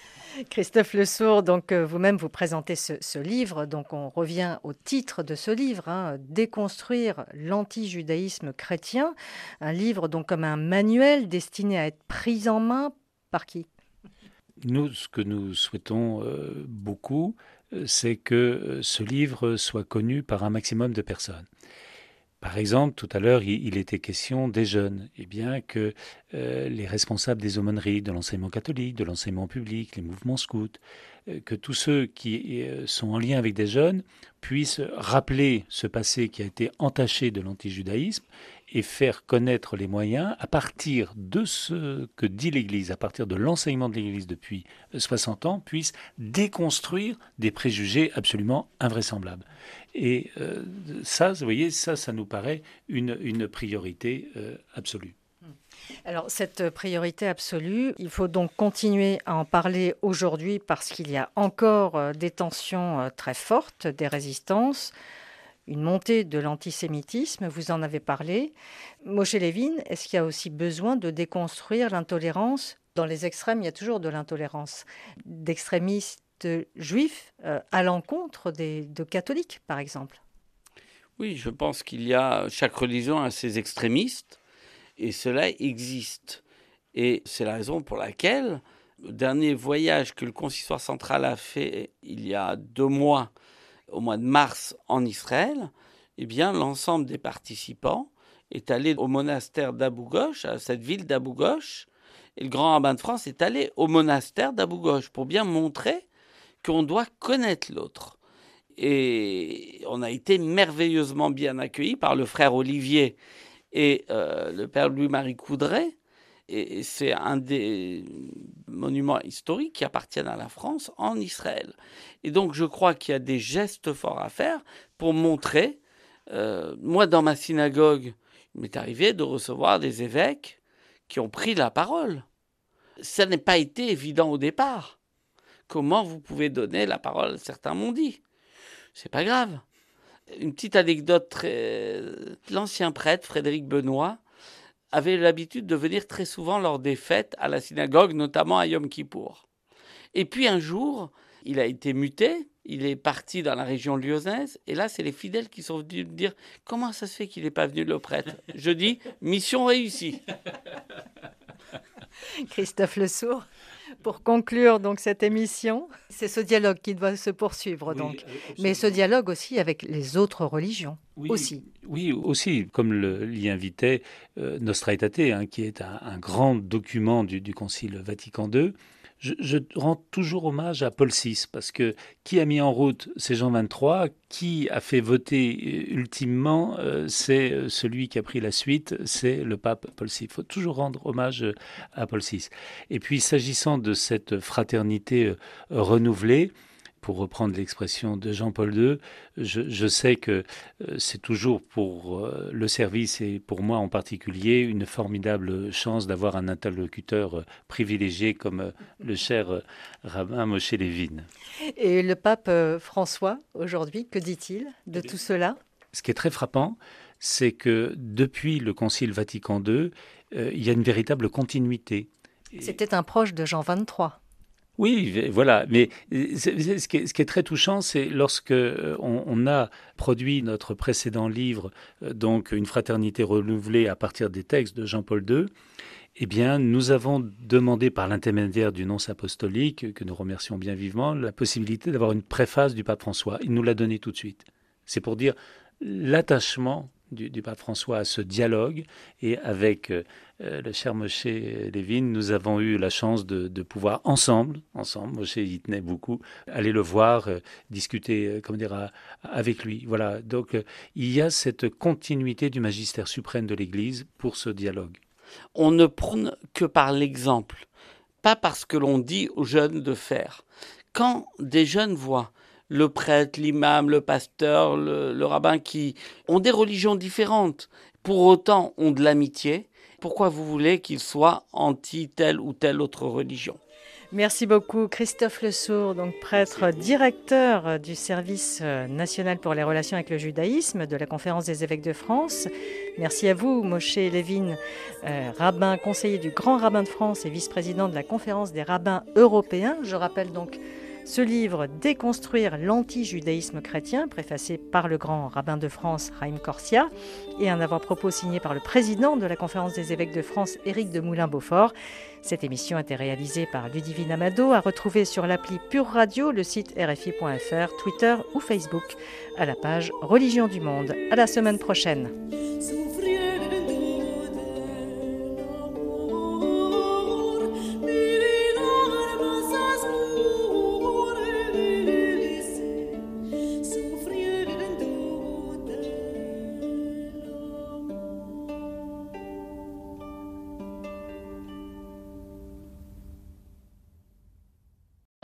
[SPEAKER 2] Christophe Le Sourd, donc euh, vous-même vous présentez ce, livre, donc on revient au titre de ce livre, hein, Déconstruire l'anti-judaïsme chrétien, un livre donc comme un manuel destiné à être pris en main par qui?
[SPEAKER 3] Nous, ce que nous souhaitons euh, beaucoup, euh, c'est que euh, ce livre soit connu par un maximum de personnes. Par exemple, tout à l'heure, il, était question des jeunes. Eh bien, que les responsables des aumôneries, de l'enseignement catholique, de l'enseignement public, les mouvements scouts, que tous ceux qui sont en lien avec des jeunes puissent rappeler ce passé qui a été entaché de l'antijudaïsme et faire connaître les moyens à partir de ce que dit l'Église, à partir de l'enseignement de l'Église depuis 60 ans, puisse déconstruire des préjugés absolument invraisemblables. Et euh, ça, vous voyez, ça, ça nous paraît une, une priorité euh, absolue.
[SPEAKER 2] Alors cette priorité absolue, il faut donc continuer à en parler aujourd'hui parce qu'il y a encore euh, des tensions très fortes, des résistances une montée de l'antisémitisme, vous en avez parlé. Moshe Levin, est-ce qu'il y a aussi besoin de déconstruire l'intolérance? Dans les extrêmes, il y a toujours de l'intolérance d'extrémistes juifs euh, à l'encontre de catholiques, par exemple.
[SPEAKER 4] Oui, je pense qu'il y a, chaque religion a ses extrémistes, et cela existe. Et c'est la raison pour laquelle le dernier voyage que le consistoire central a fait il y a deux mois au mois de mars en Israël, eh bien, l'ensemble des participants est allé au monastère d'Abou Ghosh, à cette ville d'Abou Ghosh, Et le grand rabbin de France est allé au monastère d'Abou Ghosh pour bien montrer qu'on doit connaître l'autre. Et on a été merveilleusement bien accueillis par le frère Olivier et euh, le père Louis-Marie Coudray. Et c'est un des monuments historiques qui appartiennent à la France en Israël. Et donc je crois qu'il y a des gestes forts à faire pour montrer. Euh, moi, dans ma synagogue, il m'est arrivé de recevoir des évêques qui ont pris la parole. Ça n'a pas été évident au départ. Comment vous pouvez donner la parole? Certains m'ont dit. C'est pas grave. Une petite anecdote. L'ancien prêtre, Frédéric Benoît, avait l'habitude de venir très souvent lors des fêtes à la synagogue, notamment à Yom Kippour. Et puis un jour, il a été muté, il est parti dans la région lyonnaise, et là, c'est les fidèles qui sont venus me dire Comment ça se fait qu'il n'est pas venu le prêtre? Je dis Mission réussie.
[SPEAKER 2] Christophe Le Sourd, pour conclure donc cette émission, c'est ce dialogue qui doit se poursuivre donc, mais ce dialogue aussi avec les autres religions
[SPEAKER 3] oui,
[SPEAKER 2] aussi.
[SPEAKER 3] Oui, aussi, comme l'y invitait euh, Nostra Aetate, hein, qui est un, grand document du, du Concile Vatican II je, rends toujours hommage à Paul VI, parce que qui a mis en route ces Jean 23, qui a fait voter euh, ultimement, euh, c'est euh, celui qui a pris la suite, c'est le pape Paul VI. Il faut toujours rendre hommage à Paul VI. Et puis, s'agissant de cette fraternité renouvelée, pour reprendre l'expression de Jean-Paul II, je, sais que euh, c'est toujours pour euh, le service et pour moi en particulier une formidable chance d'avoir un interlocuteur euh, privilégié comme le cher rabbin Moshe Lévin.
[SPEAKER 2] Et le pape François, aujourd'hui, que dit-il de eh tout cela?
[SPEAKER 3] Ce qui est très frappant, c'est que depuis le Concile Vatican II, il y a une véritable continuité.
[SPEAKER 2] C'était un proche de Jean XXIII.
[SPEAKER 3] Oui, voilà. Mais ce qui est, très touchant, c'est lorsque euh, on, a produit notre précédent livre, euh, donc une fraternité renouvelée à partir des textes de Jean-Paul II. Eh bien, nous avons demandé par l'intermédiaire du nonce apostolique, que nous remercions bien vivement, la possibilité d'avoir une préface du pape François. Il nous l'a donné tout de suite. C'est pour dire l'attachement du, pape François à ce dialogue. Et avec euh, euh, le cher Moshe Levin, nous avons eu la chance de, pouvoir ensemble, ensemble, Moshe y tenait beaucoup, aller le voir, euh, discuter, comment dire, avec lui. Voilà. Donc il y a cette continuité du magistère suprême de l'Église pour ce dialogue.
[SPEAKER 4] On ne prône que par l'exemple, pas parce que l'on dit aux jeunes de faire. Quand des jeunes voient le prêtre, l'imam, le pasteur, le, rabbin, qui ont des religions différentes, pour autant ont de l'amitié, pourquoi vous voulez qu'ils soient anti telle ou telle autre religion
[SPEAKER 2] Merci beaucoup Christophe Lesourd, donc prêtre directeur du service euh, national pour les relations avec le judaïsme de la conférence des évêques de France. Merci à vous Moshe Levin, euh, rabbin conseiller du grand rabbin de France et vice-président de la conférence des rabbins européens. Je rappelle donc ce livre Déconstruire l'anti-judaïsme chrétien, préfacé par le grand rabbin de France, Raïm Corsia, et un avant-propos signé par le président de la Conférence des évêques de France, Éric de Moulin-Beaufort. Cette émission a été réalisée par Ludivine Amado, à retrouver sur l'appli Pure Radio, le site rfi.fr, Twitter ou Facebook, à la page Religion du Monde. À la semaine prochaine.